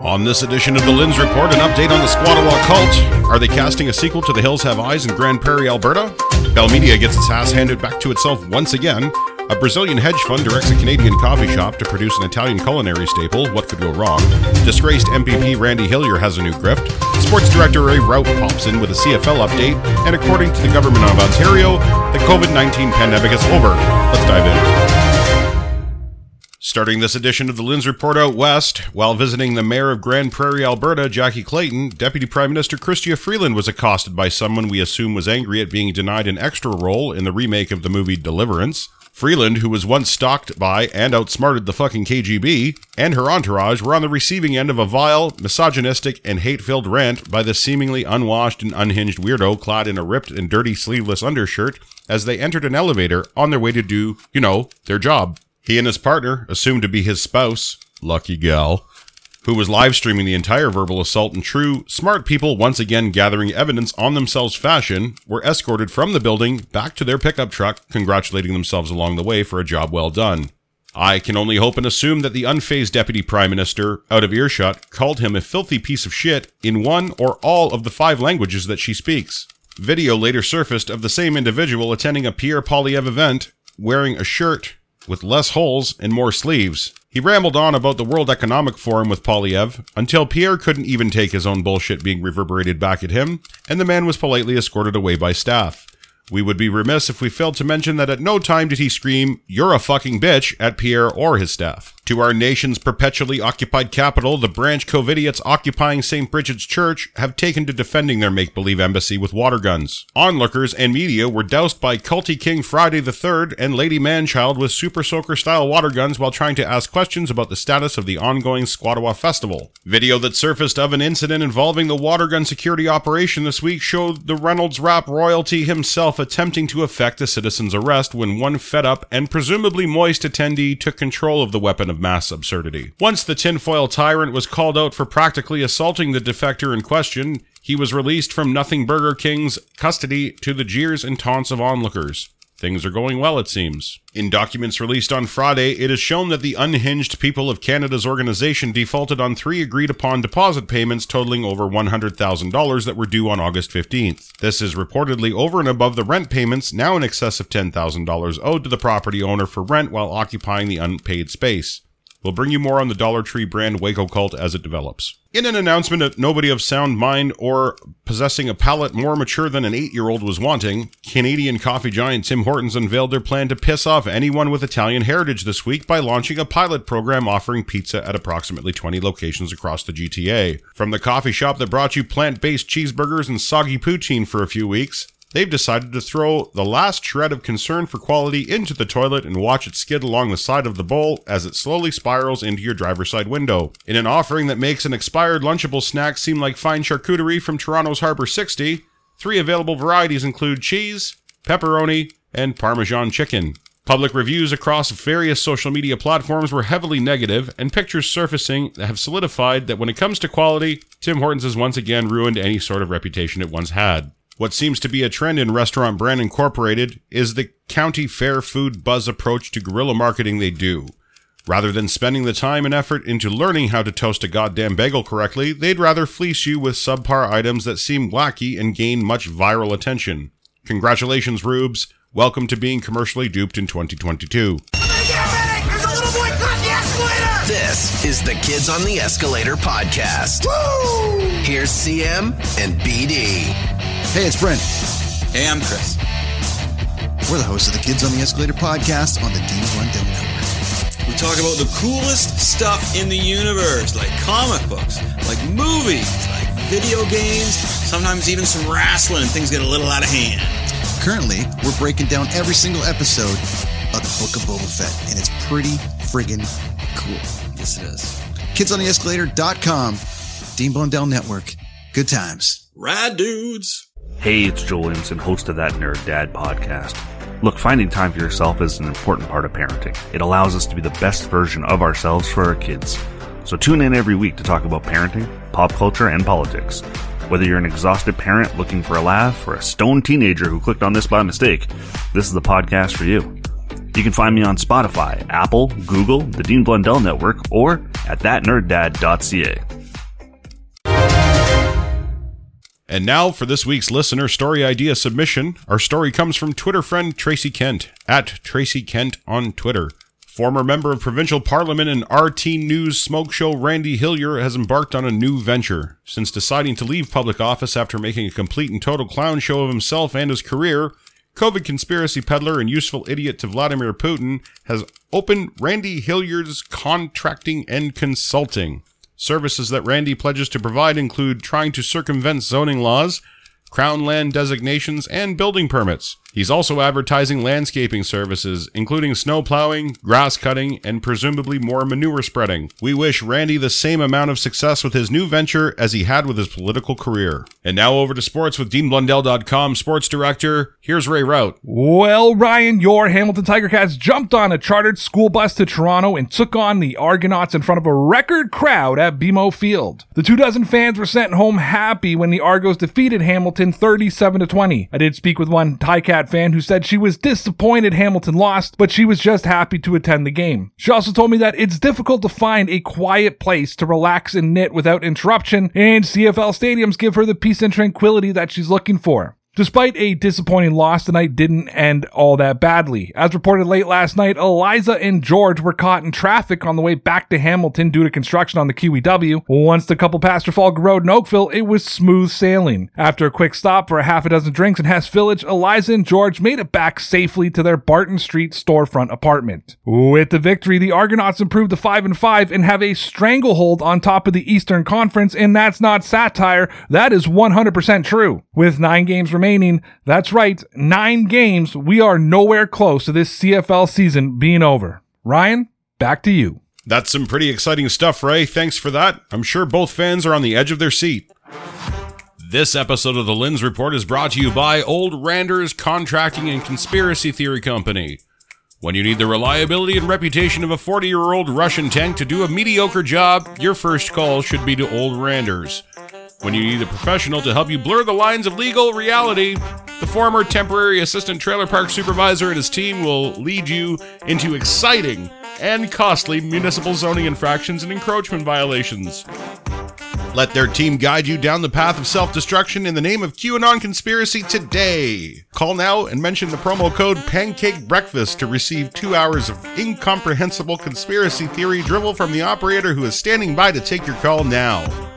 On this edition of the Lindz Report, an update on the Squattawa cult. Are they casting a sequel to The Hills Have Eyes in Grande Prairie, Alberta? Bell Media gets its ass handed back to itself once again. A Brazilian hedge fund directs a Canadian coffee shop to produce an Italian culinary staple. What could go wrong? Disgraced MPP Randy Hillier has a new grift. Sports director Ray Rauth pops in with a CFL update. And according to the government of Ontario, the COVID 19 pandemic is over. Let's dive in. Starting this edition of the Lindz Report out west, while visiting the mayor of Grande Prairie, Alberta, Jackie Clayton, Deputy Prime Minister Chrystia Freeland was accosted by someone we assume was angry at being denied an extra role in the remake of the movie Deliverance. Freeland, who was once stalked by and outsmarted the fucking KGB, and her entourage were on the receiving end of a vile, misogynistic, and hate filled rant by the seemingly unwashed and unhinged weirdo clad in a ripped and dirty sleeveless undershirt as they entered an elevator on their way to do, you know, their job. He and his partner, assumed to be his spouse, lucky gal, who was live streaming the entire verbal assault and true smart people once again gathering evidence on themselves fashion, were escorted from the building back to their pickup truck, congratulating themselves along the way for a job well done. I can only hope and assume that the unfazed deputy prime minister, out of earshot, called him a filthy piece of shit in one or all of the five languages that she speaks. Video later surfaced of the same individual attending a Pierre Poilievre event, wearing a shirt with less holes and more sleeves. He rambled on about the World Economic Forum with Poilievre until Pierre couldn't even take his own bullshit being reverberated back at him, and the man was politely escorted away by staff. We would be remiss if we failed to mention that at no time did he scream, You're a fucking bitch, at Pierre or his staff. To our nation's perpetually occupied capital, the branch Covidiots occupying St. Bridget's Church have taken to defending their make believe embassy with water guns. Onlookers and media were doused by Culty King Friday the 3rd and Lady Manchild with Super Soaker style water guns while trying to ask questions about the status of the ongoing Squattawa Festival. Video that surfaced of an incident involving the water gun security operation this week showed the Reynolds rap royalty himself attempting to effect a citizen's arrest when one fed up and presumably moist attendee took control of the weapon of mass absurdity. Once the tinfoil tyrant was called out for practically assaulting the defector in question, he was released from Nothing Burger King's custody to the jeers and taunts of onlookers. Things are going well, it seems. In documents released on Friday, it is shown that the Unhinged People of Canada's organization defaulted on three agreed upon deposit payments totaling over $100,000 that were due on August 15th. This is reportedly over and above the rent payments, now in excess of $10,000 owed to the property owner for rent while occupying the unpaid space. We'll bring you more on the Dollar Tree brand Waco cult as it develops. In an announcement that nobody of sound mind or possessing a palate more mature than an eight year old was wanting, Canadian coffee giant Tim Hortons unveiled their plan to piss off anyone with Italian heritage this week by launching a pilot program offering pizza at approximately 20 locations across the GTA. From the coffee shop that brought you plant based cheeseburgers and soggy poutine for a few weeks, they've decided to throw the last shred of concern for quality into the toilet and watch it skid along the side of the bowl as it slowly spirals into your driver's side window. In an offering that makes an expired Lunchable snack seem like fine charcuterie from Toronto's Harbor 60, three available varieties include cheese, pepperoni, and Parmesan chicken. Public reviews across various social media platforms were heavily negative, and pictures surfacing have solidified that when it comes to quality, Tim Hortons has once again ruined any sort of reputation it once had. What seems to be a trend in Restaurant Brand Incorporated is the county fair food buzz approach to guerrilla marketing they do. Rather than spending the time and effort into learning how to toast a goddamn bagel correctly, they'd rather fleece you with subpar items that seem wacky and gain much viral attention. Congratulations, Rubes. Welcome to being commercially duped in 2022. This is the Kids on the Escalator podcast. Woo! Here's CM and BD. Hey, it's Brent. Hey, I'm Chris. We're the hosts of the Kids on the Escalator podcast on the Dean Blundell Network. We talk about the coolest stuff in the universe, like comic books, like movies, like video games, sometimes even some wrestling. And things get a little out of hand. Currently, we're breaking down every single episode of the Book of Boba Fett, and it's pretty friggin' cool. Yes, it is. KidsOnTheEscalator.com, Dean Blundell Network. Good times. Rad dudes. Hey, it's Joel Williamson, host of that Nerd Dad podcast. Look, finding time for yourself is an important part of parenting. It allows us to be the best version of ourselves for our kids. So tune in every week to talk about parenting, pop culture, and politics. Whether you're an exhausted parent looking for a laugh or a stoned teenager who clicked on this by mistake, this is the podcast for you. You can find me on Spotify, Apple, Google, the Dean Blundell Network, or at thatnerddad.ca. And now for this week's listener story idea submission. Our story comes from Twitter friend Tracy Kent at Tracy Kent on Twitter. Former member of provincial parliament and RT News smoke show Randy Hillier has embarked on a new venture. Since deciding to leave public office after making a complete and total clown show of himself and his career, COVID conspiracy peddler and useful idiot to Vladimir Putin has opened Randy Hillier's Contracting and Consulting. Services that Randy pledges to provide include trying to circumvent zoning laws, crown land designations, and building permits. He's also advertising landscaping services, including snow plowing, grass cutting, and presumably more manure spreading. We wish Randy the same amount of success with his new venture as he had with his political career. And now over to sports with DeanBlundell.com sports director. Here's Ray Rauth. Well, Ryan, your Hamilton Tiger Cats jumped on a chartered school bus to Toronto and took on the Argonauts in front of a record crowd at BMO Field. The two dozen fans were sent home happy when the Argos defeated Hamilton 37 to 20. I did speak with one Ticat fan who said she was disappointed Hamilton lost, but she was just happy to attend the game. She also told me that it's difficult to find a quiet place to relax and knit without interruption, and CFL stadiums give her the peace and tranquility that she's looking for. Despite a disappointing loss, the night didn't end all that badly. As reported late last night, Eliza and George were caught in traffic on the way back to Hamilton due to construction on the QEW. Once the couple passed Trafalgar Road in Oakville, it was smooth sailing. After a quick stop for a half a dozen drinks in Hess Village, Eliza and George made it back safely to their Barton Street storefront apartment. With the victory, the Argonauts improved to 5 and 5 and have a stranglehold on top of the Eastern Conference, and that's not satire, that is 100% true. With 9 games remaining, that's right, 9 games, we are nowhere close to this CFL season being over. Ryan, back to you. That's some pretty exciting stuff, Ray. Thanks for that. I'm sure both fans are on the edge of their seat. This episode of the Lindz Report is brought to you by Old Randers Contracting and Conspiracy Theory Company. When you need the reliability and reputation of a 40 year old Russian tank to do a mediocre job, your first call should be to Old Randers. When you need a professional to help you blur the lines of legal reality, the former temporary assistant trailer park supervisor and his team will lead you into exciting and costly municipal zoning infractions and encroachment violations. Let their team guide you down the path of self destruction in the name of QAnon conspiracy today. Call now and mention the promo code Pancake Breakfast to receive two hours of incomprehensible conspiracy theory drivel from the operator who is standing by to take your call now.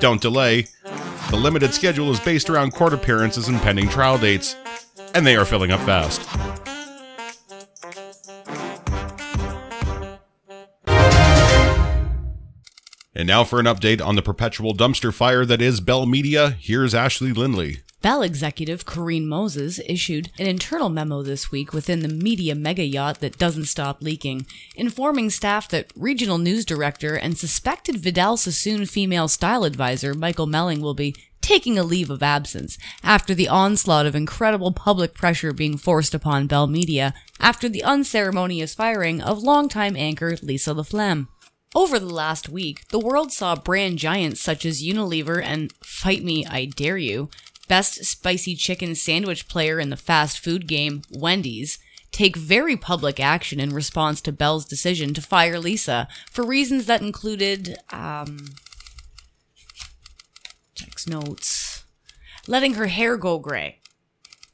Don't delay. The limited schedule is based around court appearances and pending trial dates, and they are filling up fast. And now for an update on the perpetual dumpster fire that is Bell Media, here's Ashley Lindley. Bell executive Karine Moses issued an internal memo this week within the media mega yacht that doesn't stop leaking, informing staff that regional news director and suspected Vidal Sassoon female style advisor Michael Melling will be taking a leave of absence after the onslaught of incredible public pressure being forced upon Bell Media after the unceremonious firing of longtime anchor Lisa LaFlamme. Over the last week, the world saw brand giants such as Unilever and Fight Me, I Dare You, best spicy chicken sandwich player in the fast food game, Wendy's, take very public action in response to Bell's decision to fire Lisa for reasons that included, um, checks notes, letting her hair go gray.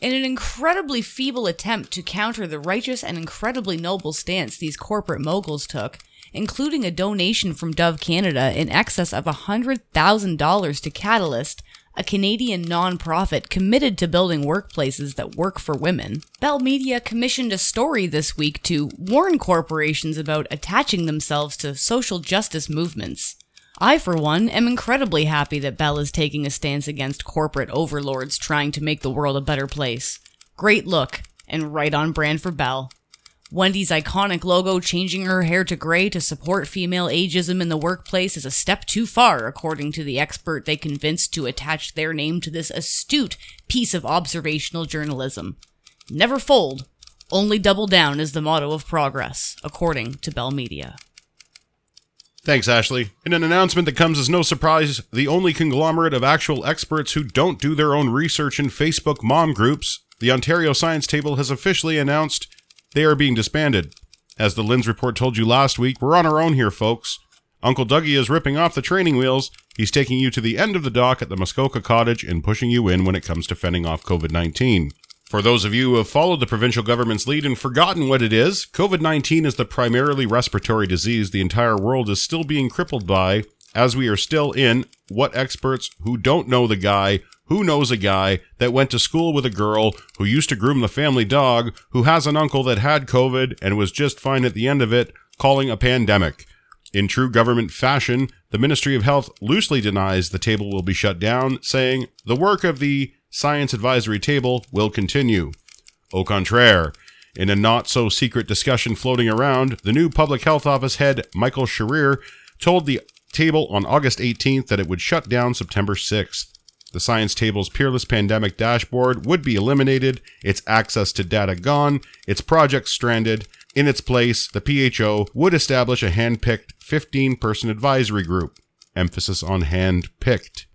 In an incredibly feeble attempt to counter the righteous and incredibly noble stance these corporate moguls took, including a donation from Dove Canada in excess of $100,000 to Catalyst, a Canadian nonprofit committed to building workplaces that work for women. Bell Media commissioned a story this week to warn corporations about attaching themselves to social justice movements. I, for one, am incredibly happy that Bell is taking a stance against corporate overlords trying to make the world a better place. Great look, and right on brand for Bell. Wendy's iconic logo changing her hair to gray to support female ageism in the workplace is a step too far, according to the expert they convinced to attach their name to this astute piece of observational journalism. Never fold, only double down is the motto of progress, according to Bell Media. Thanks, Ashley. In an announcement that comes as no surprise, the only conglomerate of actual experts who don't do their own research in Facebook mom groups, the Ontario Science Table has officially announced they are being disbanded. As the Lindz Report told you last week, we're on our own here, folks. Uncle Dougie is ripping off the training wheels. He's taking you to the end of the dock at the Muskoka Cottage and pushing you in when it comes to fending off COVID 19. For those of you who have followed the provincial government's lead and forgotten what it is, COVID 19 is the primarily respiratory disease the entire world is still being crippled by, as we are still in what experts who don't know the guy, who knows a guy that went to school with a girl who used to groom the family dog, who has an uncle that had COVID and was just fine at the end of it, calling a pandemic. In true government fashion, the Ministry of Health loosely denies the table will be shut down, saying the work of the Science Advisory Table will continue. Au contraire, in a not so secret discussion floating around, the new Public Health Office head, Michael Sherar, told the table on August 18th that it would shut down September 6th. The Science Table's peerless pandemic dashboard would be eliminated, its access to data gone, its projects stranded. In its place, the PHO would establish a hand picked 15 person advisory group. Emphasis on hand picked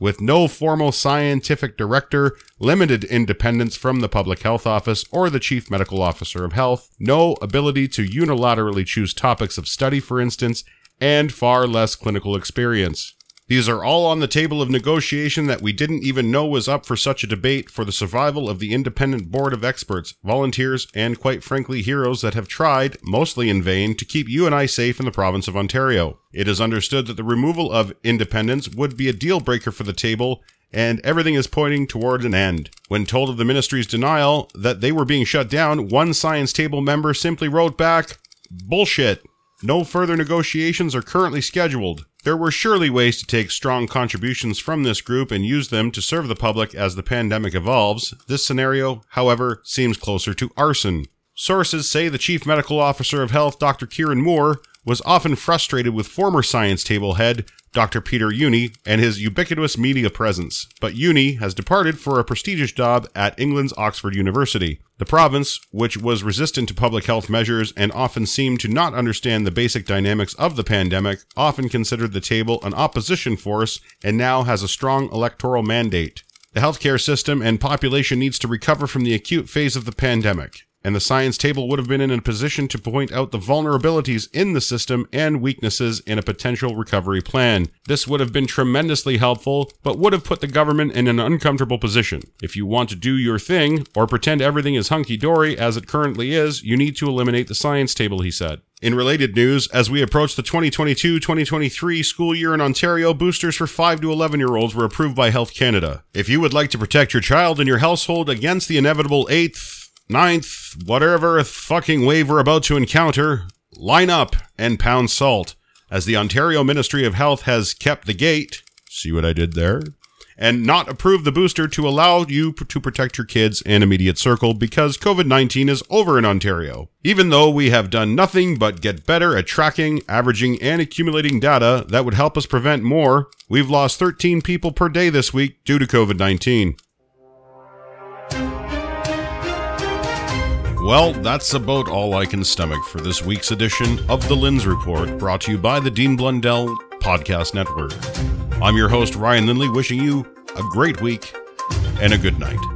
with no formal scientific director, limited independence from the public health office or the chief medical officer of health, no ability to unilaterally choose topics of study, for instance, and far less clinical experience. These are all on the table of negotiation that we didn't even know was up for such a debate for the survival of the independent board of experts, volunteers, and quite frankly, heroes that have tried, mostly in vain, to keep you and I safe in the province of Ontario. It is understood that the removal of independence would be a deal breaker for the table, and everything is pointing toward an end. When told of the ministry's denial that they were being shut down, one science table member simply wrote back, Bullshit. No further negotiations are currently scheduled. There were surely ways to take strong contributions from this group and use them to serve the public as the pandemic evolves. This scenario, however, seems closer to arson. Sources say the Chief Medical Officer of Health, Dr. Kieran Moore, was often frustrated with former science table head Dr. Peter Jüni and his ubiquitous media presence, but Jüni has departed for a prestigious job at England's Oxford University. The province, which was resistant to public health measures and often seemed to not understand the basic dynamics of the pandemic, often considered the table an opposition force and now has a strong electoral mandate. The healthcare system and population needs to recover from the acute phase of the pandemic and the science table would have been in a position to point out the vulnerabilities in the system and weaknesses in a potential recovery plan. This would have been tremendously helpful, but would have put the government in an uncomfortable position. If you want to do your thing, or pretend everything is hunky dory as it currently is, you need to eliminate the science table, he said. In related news, as we approach the 2022 2023 school year in Ontario, boosters for 5 to 11 year olds were approved by Health Canada. If you would like to protect your child and your household against the inevitable 8th, ninth, whatever fucking wave we're about to encounter, line up and pound salt, as the Ontario Ministry of Health has kept the gate. See what I did there? And not approved the booster to allow you to protect your kids and immediate circle because COVID 19 is over in Ontario. Even though we have done nothing but get better at tracking, averaging, and accumulating data that would help us prevent more, we've lost 13 people per day this week due to COVID 19. Well, that's about all I can stomach for this week's edition of The Lindz Report, brought to you by the Dean Blundell Podcast Network. I'm your host, Ryan Lindley, wishing you a great week and a good night.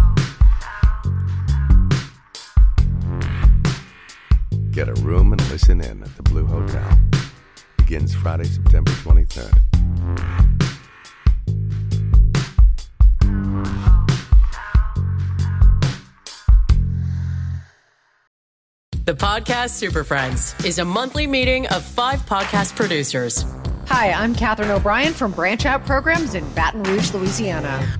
Get a room and listen in at the Blue Hotel. Begins Friday, September 23rd. The Podcast Super Friends is a monthly meeting of five podcast producers. Hi, I'm Katherine O'Brien from Branch Out Programs in Baton Rouge, Louisiana.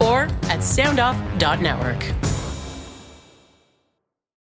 or at soundoff.network.